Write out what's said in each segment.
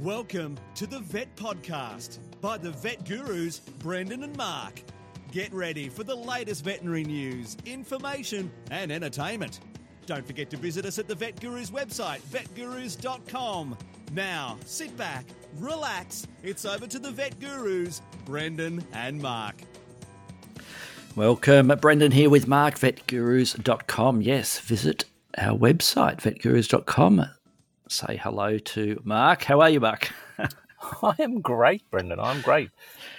Welcome to the Vet Podcast by the vet gurus Brendan and Mark. Get ready for the latest veterinary news, information, and entertainment. Don't forget to visit us at the Vet Gurus website, vetgurus.com. Now, sit back, relax. It's over to the Vet Gurus, Brendan and Mark. Welcome, Brendan here with Mark, vetgurus.com. Yes, visit our website, vetgurus.com. Say hello to Mark. How are you, Mark? I am great, Brendan. I'm great.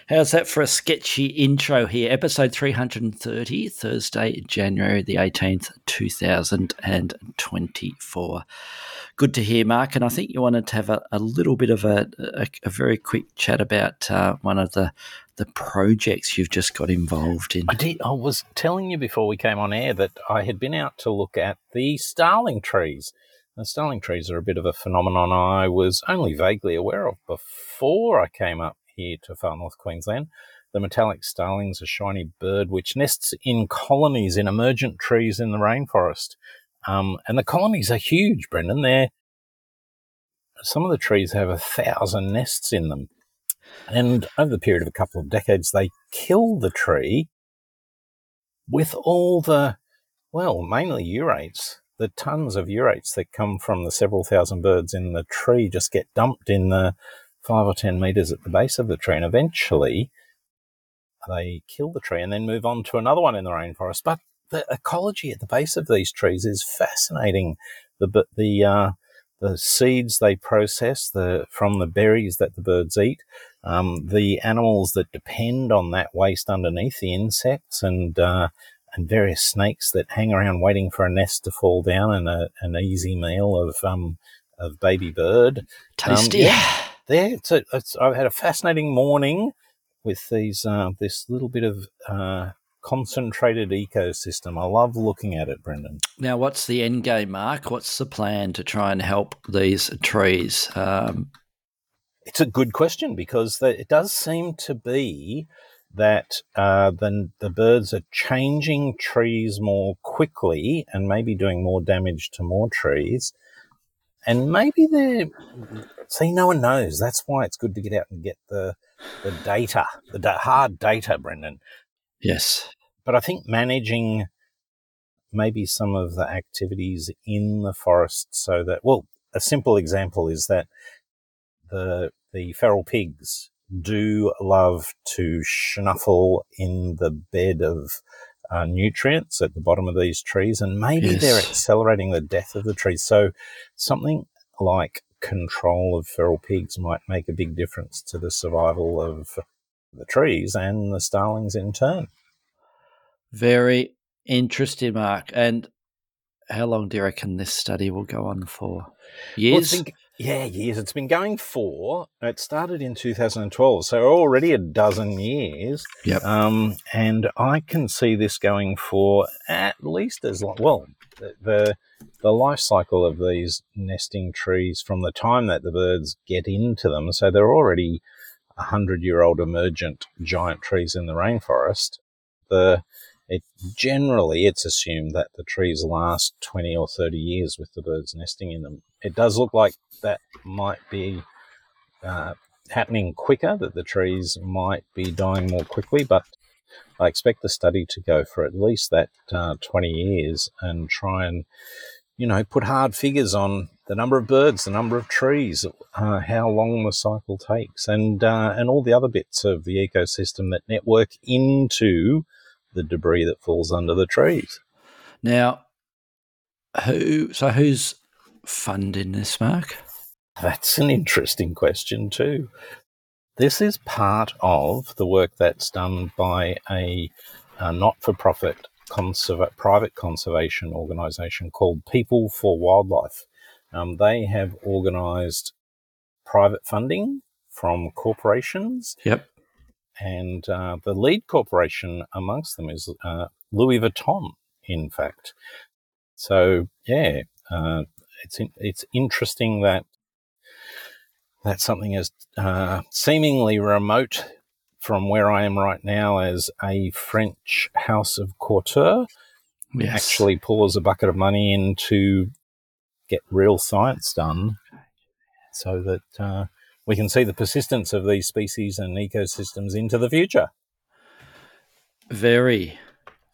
How's that for a sketchy intro here? Episode 330, Thursday, January the 18th, 2024. Good to hear, Mark. And I think you wanted to have a, a little bit of a, a, a very quick chat about uh, one of the, the projects you've just got involved in. I did. I was telling you before we came on air that I had been out to look at the starling trees. The starling trees are a bit of a phenomenon I was only vaguely aware of before I came up here to far north Queensland. The metallic starling's a shiny bird which nests in colonies in emergent trees in the rainforest. Um, and the colonies are huge, Brendan. They're, some of the trees have a thousand nests in them. And over the period of a couple of decades, they kill the tree with all the, well, mainly urates the tons of urates that come from the several thousand birds in the tree just get dumped in the five or ten meters at the base of the tree, and eventually they kill the tree and then move on to another one in the rainforest. But the ecology at the base of these trees is fascinating. The the uh, the seeds they process the from the berries that the birds eat, um, the animals that depend on that waste underneath, the insects and uh, and various snakes that hang around waiting for a nest to fall down and a, an easy meal of um, of baby bird. Tasty. Um, yeah, there. It's a, it's, I've had a fascinating morning with these uh, this little bit of uh, concentrated ecosystem. I love looking at it, Brendan. Now, what's the end game, Mark? What's the plan to try and help these trees? Um, it's a good question because it does seem to be that uh, the, the birds are changing trees more quickly and maybe doing more damage to more trees. And maybe they're, see, no one knows. That's why it's good to get out and get the, the data, the da- hard data, Brendan. Yes. But I think managing maybe some of the activities in the forest so that, well, a simple example is that the, the feral pigs do love to snuffle in the bed of uh, nutrients at the bottom of these trees, and maybe yes. they're accelerating the death of the trees. So, something like control of feral pigs might make a big difference to the survival of the trees and the starlings in turn. Very interesting, Mark. And how long do you reckon this study will go on for? Years? Well, yeah, years. It's been going for. It started in 2012, so already a dozen years. Yep. Um, and I can see this going for at least as long. Well, the, the the life cycle of these nesting trees from the time that the birds get into them. So they're already a hundred year old emergent giant trees in the rainforest. The it generally it's assumed that the trees last 20 or 30 years with the birds nesting in them. It does look like that might be uh, happening quicker that the trees might be dying more quickly but i expect the study to go for at least that uh, 20 years and try and you know put hard figures on the number of birds the number of trees uh, how long the cycle takes and uh, and all the other bits of the ecosystem that network into the debris that falls under the trees. Now, who? So who's funding this, Mark? That's an interesting question too. This is part of the work that's done by a, a not-for-profit conserva- private conservation organisation called People for Wildlife. Um, they have organised private funding from corporations yep and uh, the lead corporation amongst them is uh, Louis Vuitton, in fact. So yeah, uh, it's in, it's interesting that that something as uh, seemingly remote from where I am right now as a French house of couture yes. actually pours a bucket of money in to get real science done, so that uh, we can see the persistence of these species and ecosystems into the future. Very,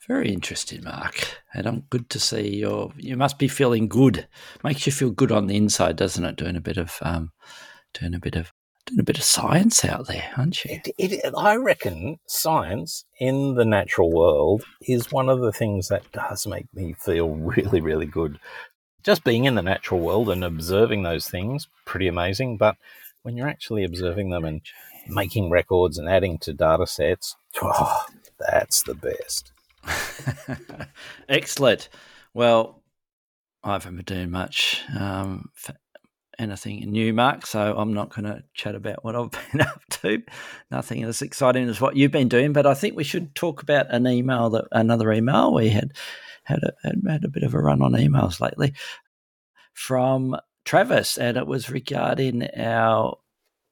very interesting, Mark. And I'm good to see you. You must be feeling good. Makes you feel good on the inside, doesn't it? Doing a bit of, um, doing a bit of, doing a bit of science out there, aren't you? It, it, I reckon science in the natural world is one of the things that does make me feel really, really good. Just being in the natural world and observing those things, pretty amazing. But when you're actually observing them and making records and adding to data sets, oh, that's the best. Excellent. Well, I haven't been doing much um, anything new, Mark, so I'm not going to chat about what I've been up to. Nothing as exciting as what you've been doing, but I think we should talk about an email that another email we had had a, had, had a bit of a run on emails lately from Travis, and it was regarding our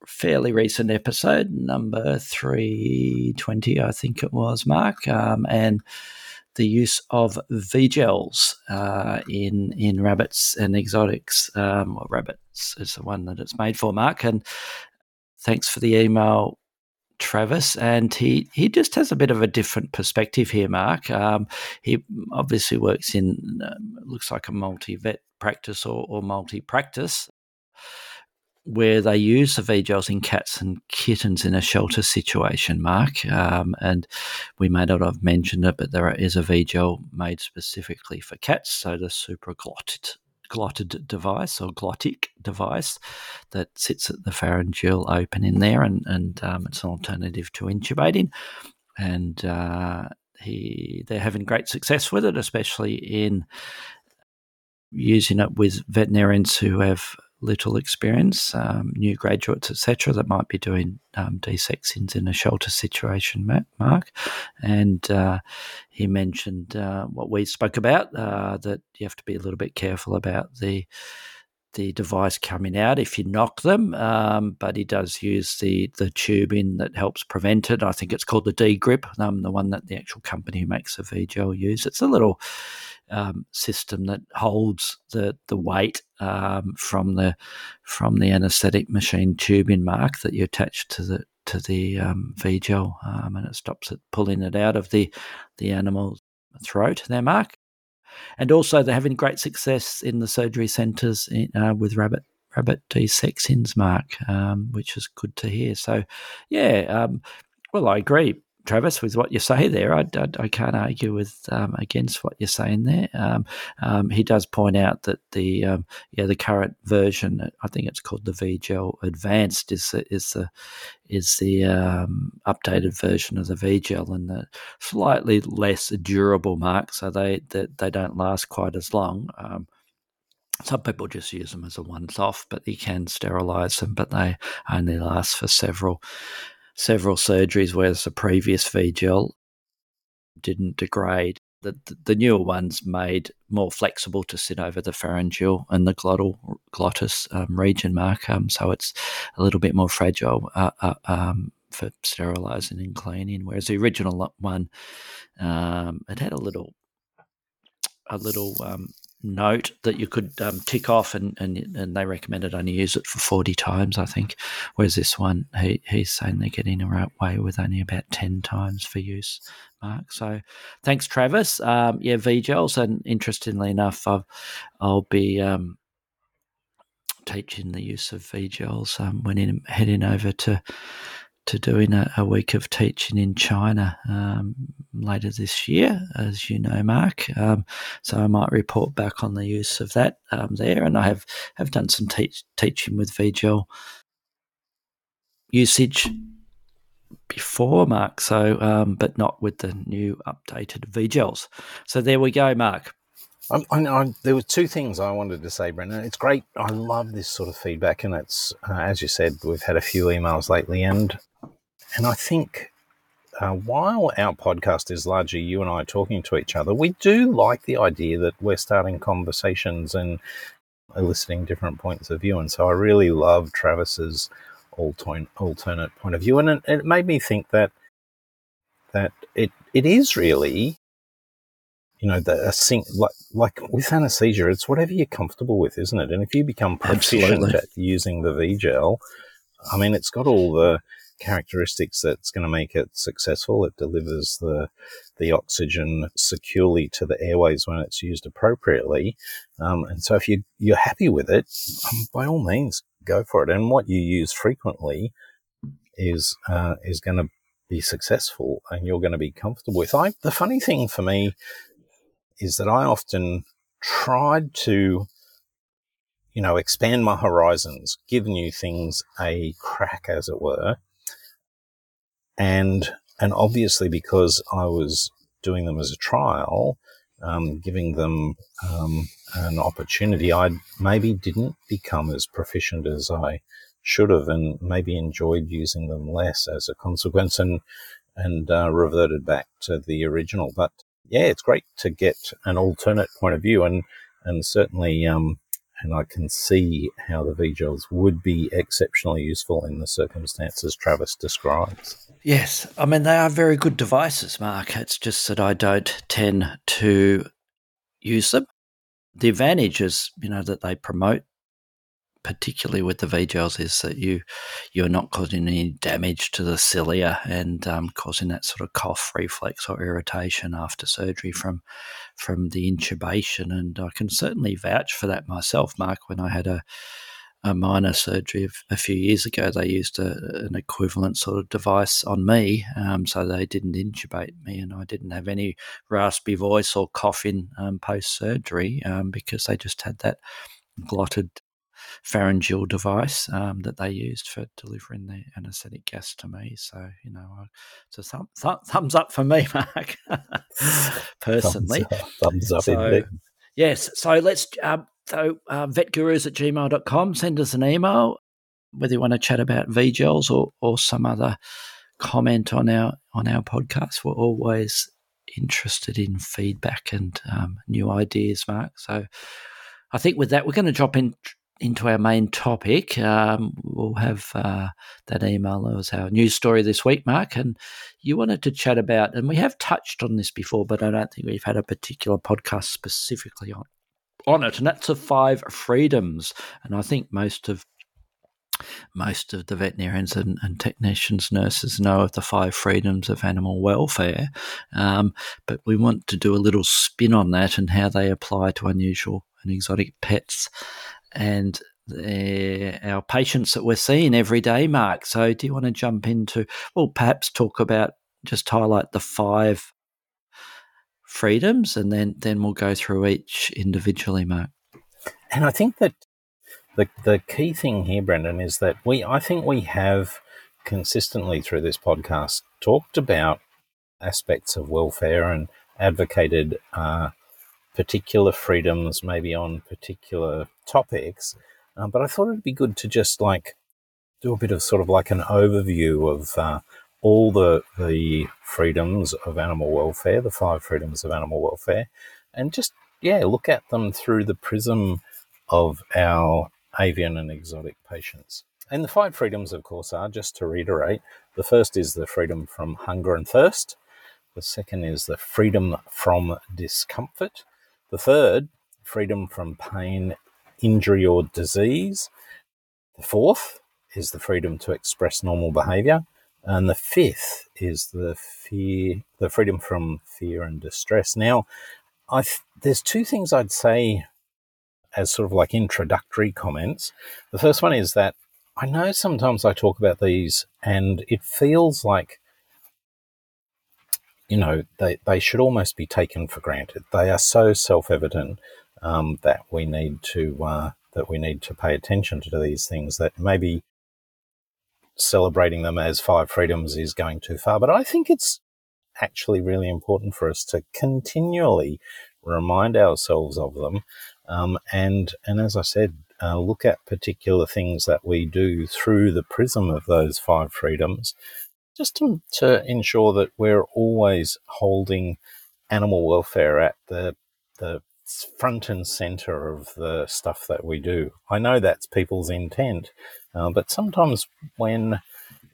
fairly recent episode, number 320, I think it was, Mark, um, and the use of V-gels uh, in in rabbits and exotics. Um, well, rabbits is the one that it's made for, Mark. And thanks for the email, Travis. And he, he just has a bit of a different perspective here, Mark. Um, he obviously works in, uh, looks like a multi vet practice or, or multi practice where they use the V-gels in cats and kittens in a shelter situation, Mark. Um, and we may not have mentioned it, but there is a V-gel made specifically for cats, so the supraglottic glotted device or glottic device that sits at the pharyngeal open in there, and, and um, it's an alternative to intubating. And uh, he they're having great success with it, especially in using it with veterinarians who have little experience, um, new graduates, etc., that might be doing um, desexings in a shelter situation, Mark. And uh, he mentioned uh, what we spoke about uh, that you have to be a little bit careful about the the device coming out if you knock them, um, but he does use the the tubing that helps prevent it. I think it's called the D grip, um, the one that the actual company who makes the V gel use. It's a little um, system that holds the the weight um, from the from the anaesthetic machine tubing mark that you attach to the to the um, V gel, um, and it stops it pulling it out of the the animal's throat. There, Mark, and also they're having great success in the surgery centres uh, with rabbit rabbit desexings, Mark, um, which is good to hear. So, yeah, um, well, I agree. Travis, with what you say there. I, I, I can't argue with um, against what you're saying there. Um, um, he does point out that the um, yeah the current version, I think it's called the V-Gel Advanced, is the, is the is the um, updated version of the V-Gel and the slightly less durable mark, so they they, they don't last quite as long. Um, some people just use them as a once off, but you can sterilize them, but they only last for several several surgeries, whereas the previous V-gel didn't degrade. The, the newer ones made more flexible to sit over the pharyngeal and the glottal glottis um, region mark, um, so it's a little bit more fragile uh, uh, um, for sterilizing and cleaning. Whereas the original one, um, it had a little a little um, note that you could um, tick off, and, and and they recommended only use it for forty times, I think. Whereas this one, he, he's saying they're getting away with only about ten times for use. Mark, so thanks, Travis. Um, yeah, V gels, and interestingly enough, I've, I'll be um, teaching the use of V gels um, when in, heading over to to doing a, a, week of teaching in China um, later this year, as you know, Mark. Um, so I might report back on the use of that um, there, and I have have done some teach, teaching with VGel usage before, Mark. So, um, but not with the new updated VGels. So there we go, Mark. I, I, there were two things I wanted to say, Brendan. It's great. I love this sort of feedback, and it's uh, as you said, we've had a few emails lately, and and I think uh, while our podcast is largely you and I talking to each other, we do like the idea that we're starting conversations and eliciting different points of view. And so I really love Travis's alternate point of view, and it, it made me think that that it it is really you know, the, a sing, like, like with anesthesia, it's whatever you're comfortable with, isn't it? And if you become proficient Absolutely. at using the V gel, I mean, it's got all the characteristics that's going to make it successful. It delivers the the oxygen securely to the airways when it's used appropriately. Um, and so, if you you're happy with it, um, by all means, go for it. And what you use frequently is uh, is going to be successful, and you're going to be comfortable with. I the funny thing for me is that I often tried to you know, expand my horizons, give new things a crack, as it were. And, and obviously because I was doing them as a trial, um, giving them um, an opportunity, I maybe didn't become as proficient as I should have, and maybe enjoyed using them less as a consequence, and and uh, reverted back to the original. But yeah, it's great to get an alternate point of view, and and certainly um, and I can see how the VGels would be exceptionally useful in the circumstances Travis describes. Yes, I mean, they are very good devices, Mark. It's just that I don't tend to use them. The advantage is, you know, that they promote particularly with the V-gels, is that you you're not causing any damage to the cilia and um, causing that sort of cough reflex or irritation after surgery from from the intubation. And I can certainly vouch for that myself, Mark. When I had a a minor surgery a few years ago, they used a, an equivalent sort of device on me, um, so they didn't intubate me, and I didn't have any raspy voice or coughing um, post surgery um, because they just had that glotted pharyngeal device um, that they used for delivering the anaesthetic gas to me. So, you know, so thumb, th- thumbs up for me, Mark, personally. Thumbs up, thumbs up so, Yes. So let's, um, so uh, vetgurus at gmail.com, send us an email, whether you want to chat about VGels or, or some other comment on our on our podcast. We're always interested in feedback and um, new ideas, Mark. So I think with that, we're going to drop in into our main topic, um, we'll have uh, that email as our news story this week, Mark. And you wanted to chat about, and we have touched on this before, but I don't think we've had a particular podcast specifically on on it, and that's the five freedoms. And I think most of most of the veterinarians and, and, technicians, nurses know of the five freedoms of animal welfare, um, but we want to do a little spin on that and how they apply to unusual and exotic pets and our patients that we're seeing every day, Mark. So, do you want to jump into, well, perhaps talk about just highlight the five freedoms and then, then we'll go through each individually, Mark? And I think that the, the key thing here, Brendan, is that we, I think we have consistently through this podcast talked about aspects of welfare and advocated uh, particular freedoms, maybe on particular topics. Um, but I thought it'd be good to just like do a bit of sort of like an overview of uh, all the the freedoms of animal welfare, the five freedoms of animal welfare, and just yeah, look at them through the prism of our avian and exotic patients. And the five freedoms, of course, are just to reiterate: the first is the freedom from hunger and thirst. The second is the freedom from discomfort. The third, freedom from pain, injury, or disease. The fourth is the freedom to express normal behavior. And the fifth is the fear, the freedom from fear and distress. Now, I there's two things I'd say as sort of like introductory comments. The first one is that I know sometimes I talk about these and it feels like you know, they, they should almost be taken for granted. They are so self evident um, that we need to uh, that we need to pay attention to these things. That maybe celebrating them as five freedoms is going too far, but I think it's actually really important for us to continually remind ourselves of them, um, and and as I said, uh, look at particular things that we do through the prism of those five freedoms just to, to ensure that we're always holding animal welfare at the the front and center of the stuff that we do. I know that's people's intent, uh, but sometimes when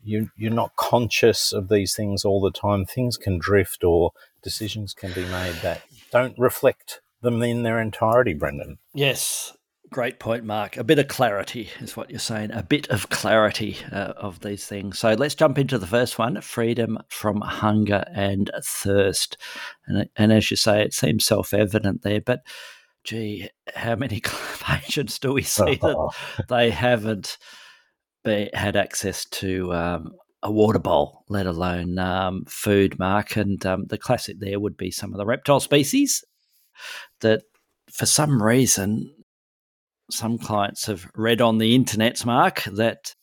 you you're not conscious of these things all the time, things can drift or decisions can be made that don't reflect them in their entirety. Brendan. Yes, Great point, Mark. A bit of clarity is what you're saying. A bit of clarity uh, of these things. So let's jump into the first one freedom from hunger and thirst. And, and as you say, it seems self evident there, but gee, how many patients do we see that they haven't be, had access to um, a water bowl, let alone um, food, Mark? And um, the classic there would be some of the reptile species that for some reason some clients have read on the internet, Mark, that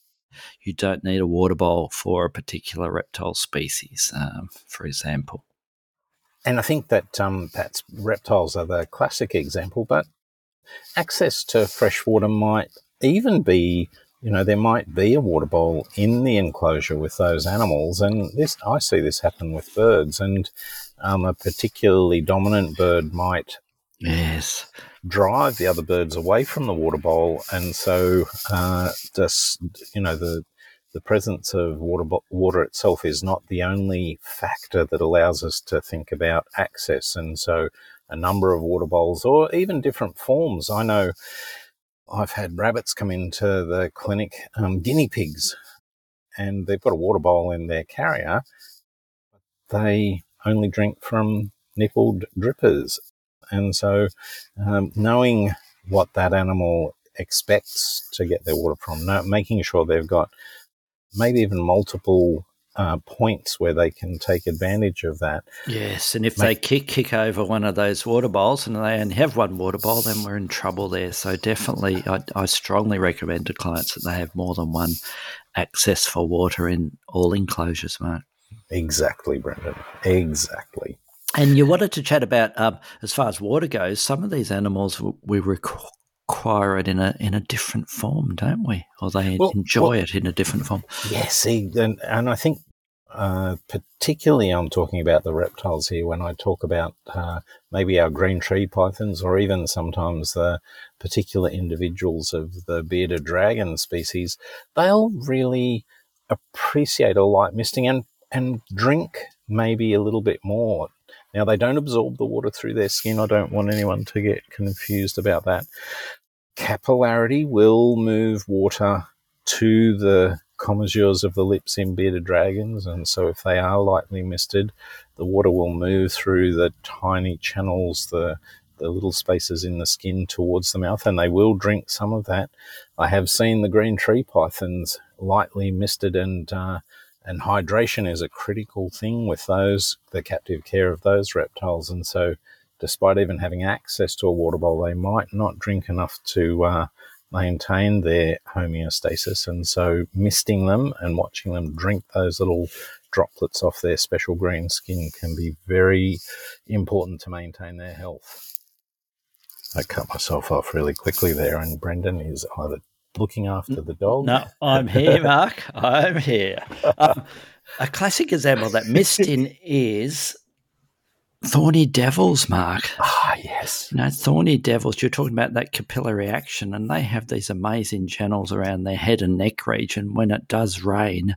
you don't need a water bowl for a particular reptile species, um, for example. And I think that um, perhaps reptiles are the classic example, but access to fresh water might even be, you know, there might be a water bowl in the enclosure with those animals. And this, I see this happen with birds. And um, a particularly dominant bird might Yes. Drive the other birds away from the water bowl, and so uh, just you know the the presence of water water itself is not the only factor that allows us to think about access, and so a number of water bowls or even different forms. I know I've had rabbits come into the clinic, um, guinea pigs, and they've got a water bowl in their carrier. They only drink from nippled drippers and so, um, knowing what that animal expects to get their water from, making sure they've got maybe even multiple uh, points where they can take advantage of that. Yes, and if they kick kick over one of those water bowls and they only have one water bowl, then we're in trouble there. So definitely, I, I strongly recommend to clients that they have more than one access for water in all enclosures, Mark. Exactly, Brendan. Exactly. And you wanted to chat about, um, as far as water goes, some of these animals we require it in a in a different form, don't we? Or they well, enjoy well, it in a different form. Yes, see, and, and I think uh, particularly I'm talking about the reptiles here when I talk about uh, maybe our green tree pythons or even sometimes the particular individuals of the bearded dragon species. They'll really appreciate a light misting and and drink maybe a little bit more now, they don't absorb the water through their skin. I don't want anyone to get confused about that. Capillarity will move water to the commissures of the lips in bearded dragons, and so if they are lightly misted, the water will move through the tiny channels, the the little spaces in the skin towards the mouth, and they will drink some of that. I have seen the green tree pythons lightly misted and uh, and hydration is a critical thing with those, the captive care of those reptiles. And so, despite even having access to a water bowl, they might not drink enough to uh, maintain their homeostasis. And so, misting them and watching them drink those little droplets off their special green skin can be very important to maintain their health. I cut myself off really quickly there, and Brendan is either looking after the dog? No, I'm here, Mark. I'm here. Um, a classic example that missed in is thorny devils, Mark. Ah, yes. You know, thorny devils, you're talking about that capillary action, and they have these amazing channels around their head and neck region. When it does rain,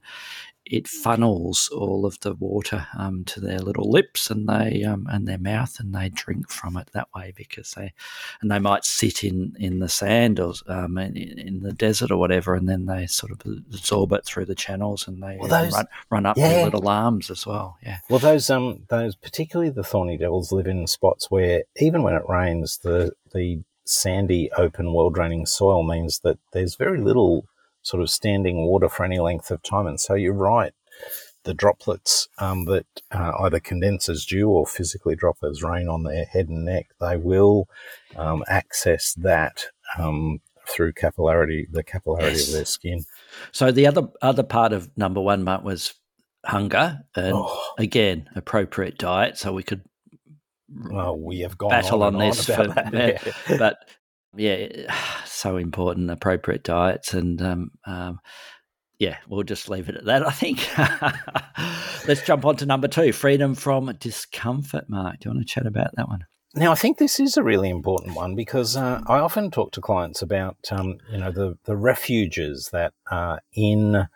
it funnels all of the water um, to their little lips and they um, and their mouth, and they drink from it that way because they and they might sit in in the sand or um, in, in, the desert or whatever, and then they sort of absorb it through the channels and they well, those, run, run up yeah. their little arms as well. Yeah. Well, those um those particularly the thorny devils live in spots where even when it rains, the the sandy, open, well draining soil means that there's very little sort of standing water for any length of time. And so you're right. The droplets um, that uh, either condense as dew or physically drop as rain on their head and neck, they will um, access that um, through capillarity, the capillarity yes. of their skin. So the other other part of number one, Mark, was hunger, and oh. again, appropriate diet. So we could well, we have gone battle on, on this, for, yeah. but yeah, so important. Appropriate diets, and um, um, yeah, we'll just leave it at that. I think. Let's jump on to number two: freedom from discomfort. Mark, do you want to chat about that one? Now, I think this is a really important one because uh, I often talk to clients about, um, you know, the, the refuges that are in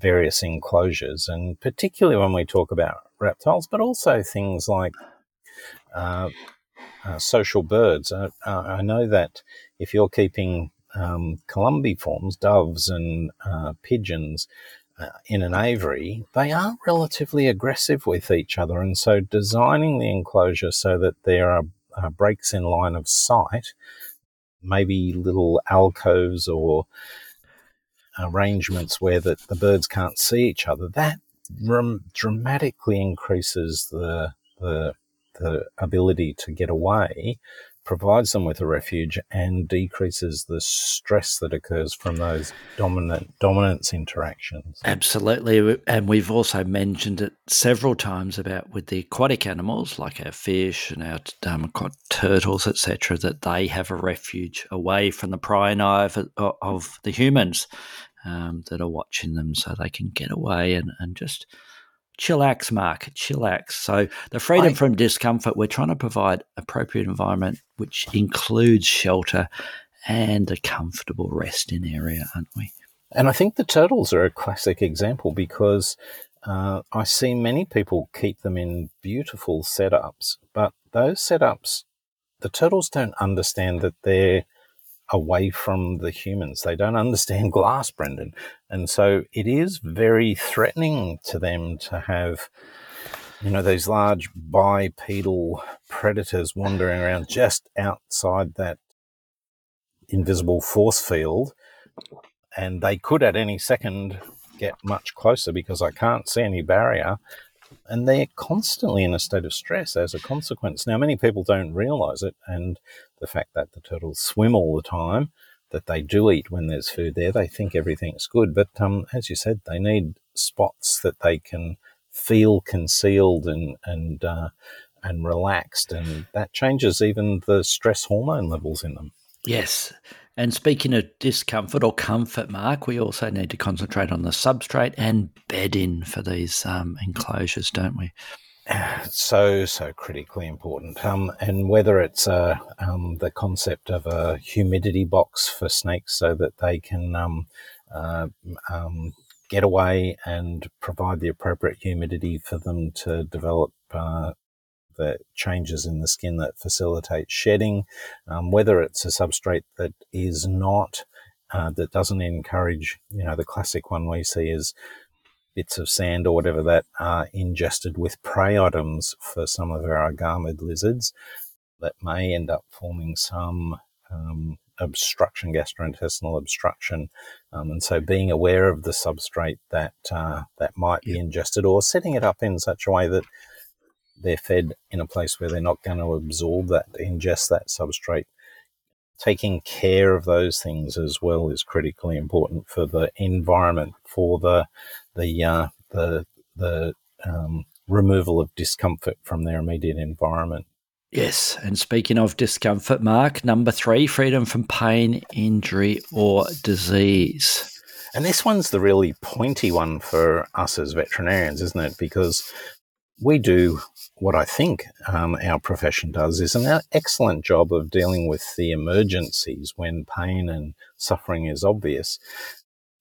various enclosures, and particularly when we talk about reptiles, but also things like uh, uh, social birds. Uh, I know that if you're keeping um, columbiforms, doves and uh, pigeons, uh, in an aviary, they are relatively aggressive with each other. And so designing the enclosure so that there are uh, breaks in line of sight, maybe little alcoves or arrangements where the, the birds can't see each other, that dramatically increases the, the, the ability to get away provides them with a refuge and decreases the stress that occurs from those dominant dominance interactions. Absolutely, and we've also mentioned it several times about with the aquatic animals like our fish and our um, turtles, etc., that they have a refuge away from the prying eye of, of the humans um, that are watching them, so they can get away and, and just chillax, Mark, chillax. So the freedom I, from discomfort, we're trying to provide appropriate environment, which includes shelter and a comfortable resting area, aren't we? And I think the turtles are a classic example because uh, I see many people keep them in beautiful setups, but those setups, the turtles don't understand that they're away from the humans. They don't understand glass, Brendan. And so it is very threatening to them to have, you know, these large bipedal predators wandering around just outside that invisible force field. And they could at any second get much closer because I can't see any barrier. And they're constantly in a state of stress as a consequence. Now, many people don't realize it, and the fact that the turtles swim all the time, that they do eat when there's food there. They think everything's good, but um, as you said, they need spots that they can feel concealed and and uh, and relaxed, and that changes even the stress hormone levels in them. Yes. And speaking of discomfort or comfort, Mark, we also need to concentrate on the substrate and bedding for these um, enclosures, don't we? so so critically important. Um, and whether it's uh, um, the concept of a humidity box for snakes, so that they can um, uh, um, get away and provide the appropriate humidity for them to develop. Uh, the changes in the skin that facilitate shedding, um, whether it's a substrate that is not uh, that doesn't encourage, you know, the classic one we see is bits of sand or whatever that are ingested with prey items for some of our agamid lizards that may end up forming some um, obstruction, gastrointestinal obstruction. Um, and so being aware of the substrate that, uh, that might be ingested or setting it up in such a way that they're fed in a place where they're not going to absorb that, ingest that substrate. Taking care of those things as well is critically important for the environment, for the the uh, the the um, removal of discomfort from their immediate environment. Yes, and speaking of discomfort, Mark, number three, freedom from pain, injury, or disease. And this one's the really pointy one for us as veterinarians, isn't it? Because we do what I think um, our profession does is an excellent job of dealing with the emergencies when pain and suffering is obvious.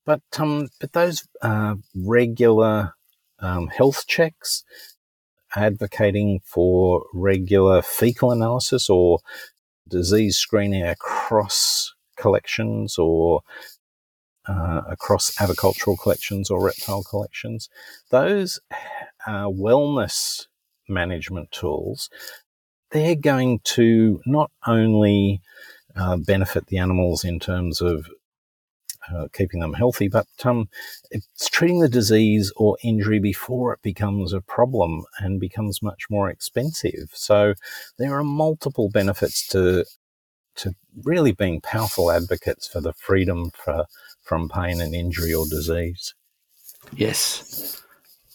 But um, but those uh, regular um, health checks, advocating for regular fecal analysis or disease screening across collections or uh, across avicultural collections or reptile collections, those uh, wellness management tools, they're going to not only uh, benefit the animals in terms of uh, keeping them healthy, but um, it's treating the disease or injury before it becomes a problem and becomes much more expensive. So there are multiple benefits to to really being powerful advocates for the freedom for, from pain and injury or disease. Yes,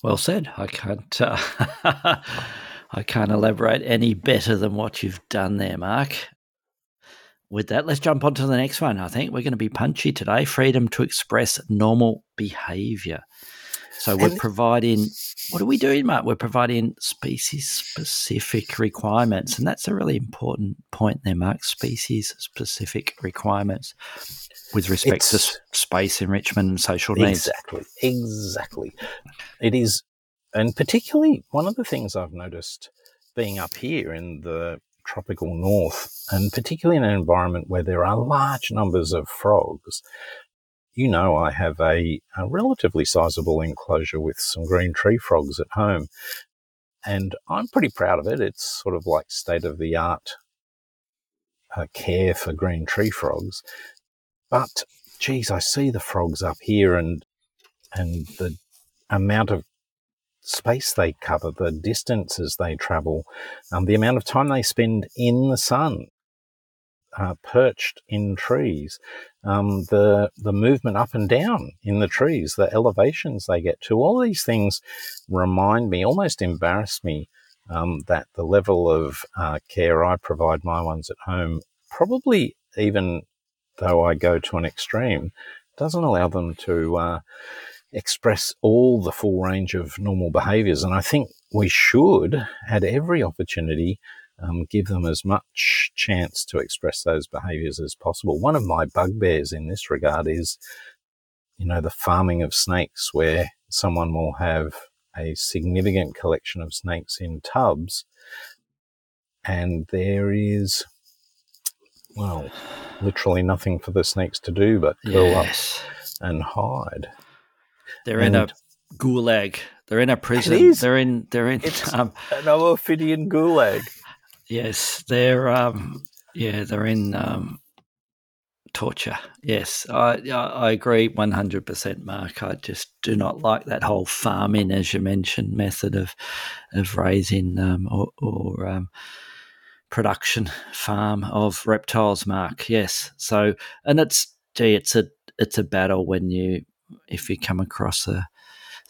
well said. I can't. Uh, I can't elaborate any better than what you've done there, Mark with that, let's jump on to the next one. I think we're going to be punchy today freedom to express normal behavior. So we're providing, what are we doing, Mark? We're providing species specific requirements. And that's a really important point there, Mark species specific requirements with respect it's, to space enrichment and social needs. Exactly. Exactly. It is, and particularly one of the things I've noticed being up here in the tropical north, and particularly in an environment where there are large numbers of frogs, you know I have a, a relatively sizable enclosure with some green tree frogs at home. And I'm pretty proud of it. It's sort of like state of the art uh, care for green tree frogs. But geez, I see the frogs up here and and the amount of space they cover, the distances they travel, um, the amount of time they spend in the sun, uh, perched in trees, um, the the movement up and down in the trees, the elevations they get to, all these things remind me, almost embarrass me, um, that the level of uh, care I provide my ones at home, probably even though I go to an extreme, doesn't allow them to uh, express all the full range of normal behaviours. And I think we should, at every opportunity, um, give them as much chance to express those behaviours as possible. One of my bugbears in this regard is, you know, the farming of snakes, where someone will have a significant collection of snakes in tubs, and there is, well, literally nothing for the snakes to do but curl yes. up and hide. They're and in a gulag. They're in a prison. They're in. They're in. It's um, an Ophidian gulag. Yes, they're. Um, yeah, they're in um, torture. Yes, I I agree one hundred percent, Mark. I just do not like that whole farming, as you mentioned, method of of raising um, or, or um, production farm of reptiles. Mark, yes. So, and it's gee, it's a it's a battle when you if you come across a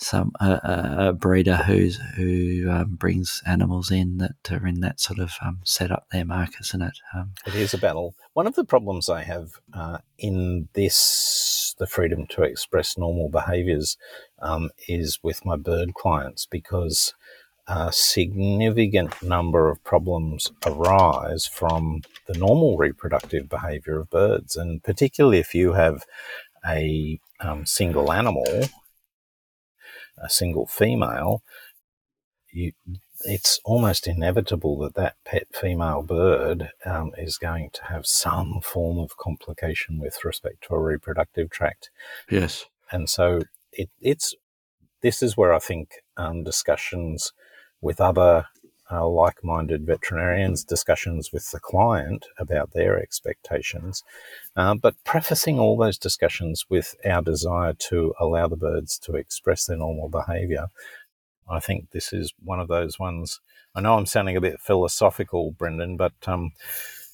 some a, a breeder who's who um, brings animals in that are in that sort of um, setup there, Mark, isn't it? Um, it is a battle. One of the problems I have uh, in this, the freedom to express normal behaviours, um, is with my bird clients because a significant number of problems arise from the normal reproductive behaviour of birds, and particularly if you have a um, single animal, a single female, you, it's almost inevitable that that pet female bird um, is going to have some form of complication with respect to a reproductive tract. Yes. And so it, it's this is where I think um, discussions with other uh, like minded veterinarians, discussions with the client about their expectations, uh, but prefacing all those discussions with our desire to allow the birds to express their normal behaviour. I think this is one of those ones. I know I'm sounding a bit philosophical, Brendan, but um,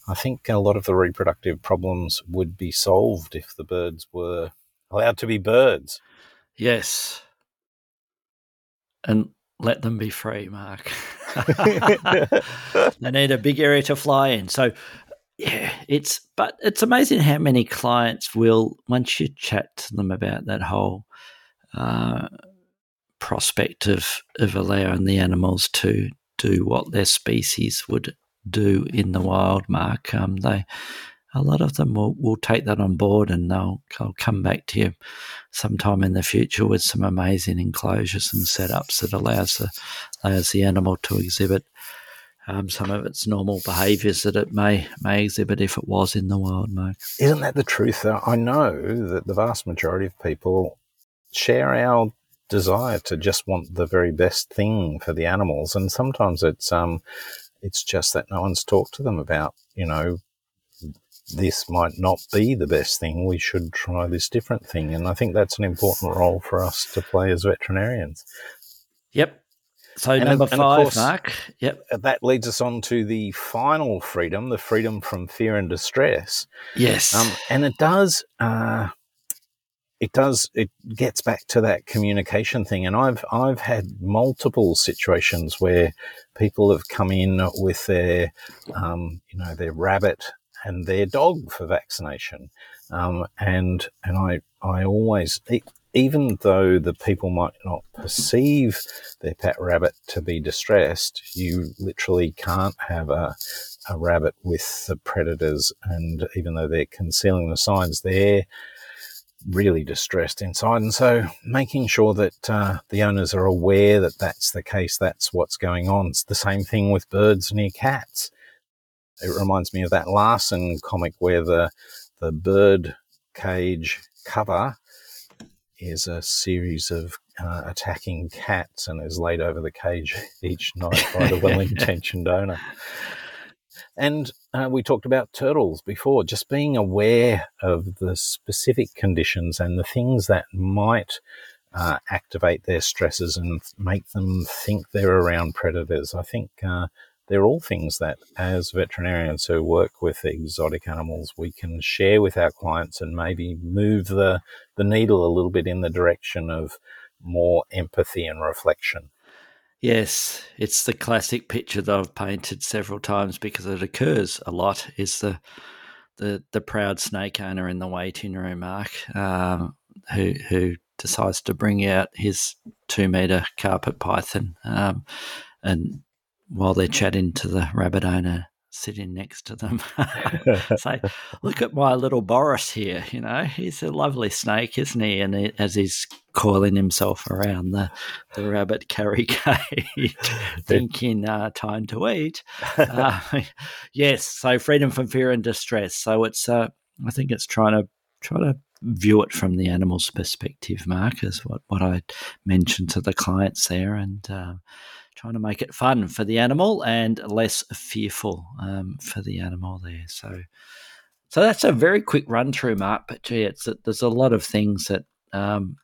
I think a lot of the reproductive problems would be solved if the birds were allowed to be birds. Yes. And let them be free, Mark. they need a big area to fly in. So, yeah, it's but it's amazing how many clients will once you chat to them about that whole uh, prospect of of allowing the animals to do what their species would do in the wild. Mark, um, they a lot of them will, will take that on board and they'll, they'll come back to you sometime in the future with some amazing enclosures and setups that allows the allows the animal to exhibit um, some of its normal behaviours that it may may exhibit if it was in the wild, Mark. Isn't that the truth? I know that the vast majority of people share our desire to just want the very best thing for the animals, and sometimes it's um, it's just that no one's talked to them about you know this might not be the best thing. We should try this different thing. And I think that's an important role for us to play as veterinarians. Yep. So and number five, course, Mark. Yep. That leads us on to the final freedom, the freedom from fear and distress. Yes. Um, and it does. Uh, it does. It gets back to that communication thing, and I've I've had multiple situations where people have come in with their, um, you know, their rabbit and their dog for vaccination. Um, and and I I always even though the people might not perceive their pet rabbit to be distressed, you literally can't have a a rabbit with the predators, and even though they're concealing the signs, they're really distressed inside. And so making sure that uh, the owners are aware that that's the case, that's what's going on. It's the same thing with birds near cats It reminds me of that Larson comic where the the bird cage cover is a series of uh, attacking cats and is laid over the cage each night by the well-intentioned owner. And uh, we talked about turtles before, just being aware of the specific conditions and the things that might uh, activate their stresses and make them think they're around predators. I think uh, they're all things that, as veterinarians who work with exotic animals, we can share with our clients and maybe move the, the needle a little bit in the direction of more empathy and reflection. Yes, it's the classic picture that I've painted several times because it occurs a lot. Is the the the proud snake owner in the waiting room, Mark, um, who who decides to bring out his two meter carpet python, um, and while they're chatting to the rabbit owner, sitting next to them. Say, look at my little Boris here. You know, he's a lovely snake, isn't he? And he, as he's coiling himself around the, the rabbit carry cage, thinking, uh, time to eat. Uh, yes, so freedom from fear and distress. So it's, uh, I think it's trying to try to view it from the animal's perspective, Mark, is what, what I mentioned to the clients there. And, uh, trying to make it fun for the animal and less fearful um, for the animal there. So, so that's a very quick run through, Mark. But gee, it's there's a lot of things that um,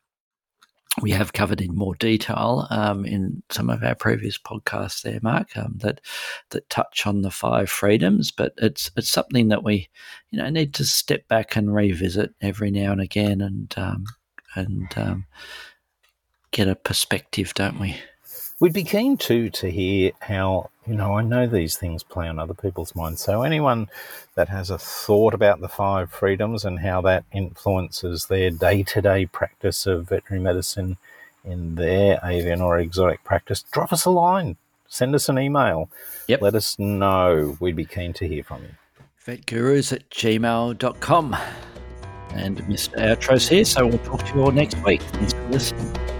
we have covered in more detail um, in some of our previous podcasts there, Mark, um, that that touch on the five freedoms. But it's it's something that we, you know, need to step back and revisit every now and again, and um, and um, get a perspective, don't we? We'd be keen too to hear how, you know, I know these things play on other people's minds. So anyone that has a thought about the five freedoms and how that influences their day to day practice of veterinary medicine in their avian or exotic practice, drop us a line, send us an email. Yep. Let us know. We'd be keen to hear from you. Vetgurus at gmail.com. And Mr. Outro's here, so we'll talk to you all next week. Thanks for listening.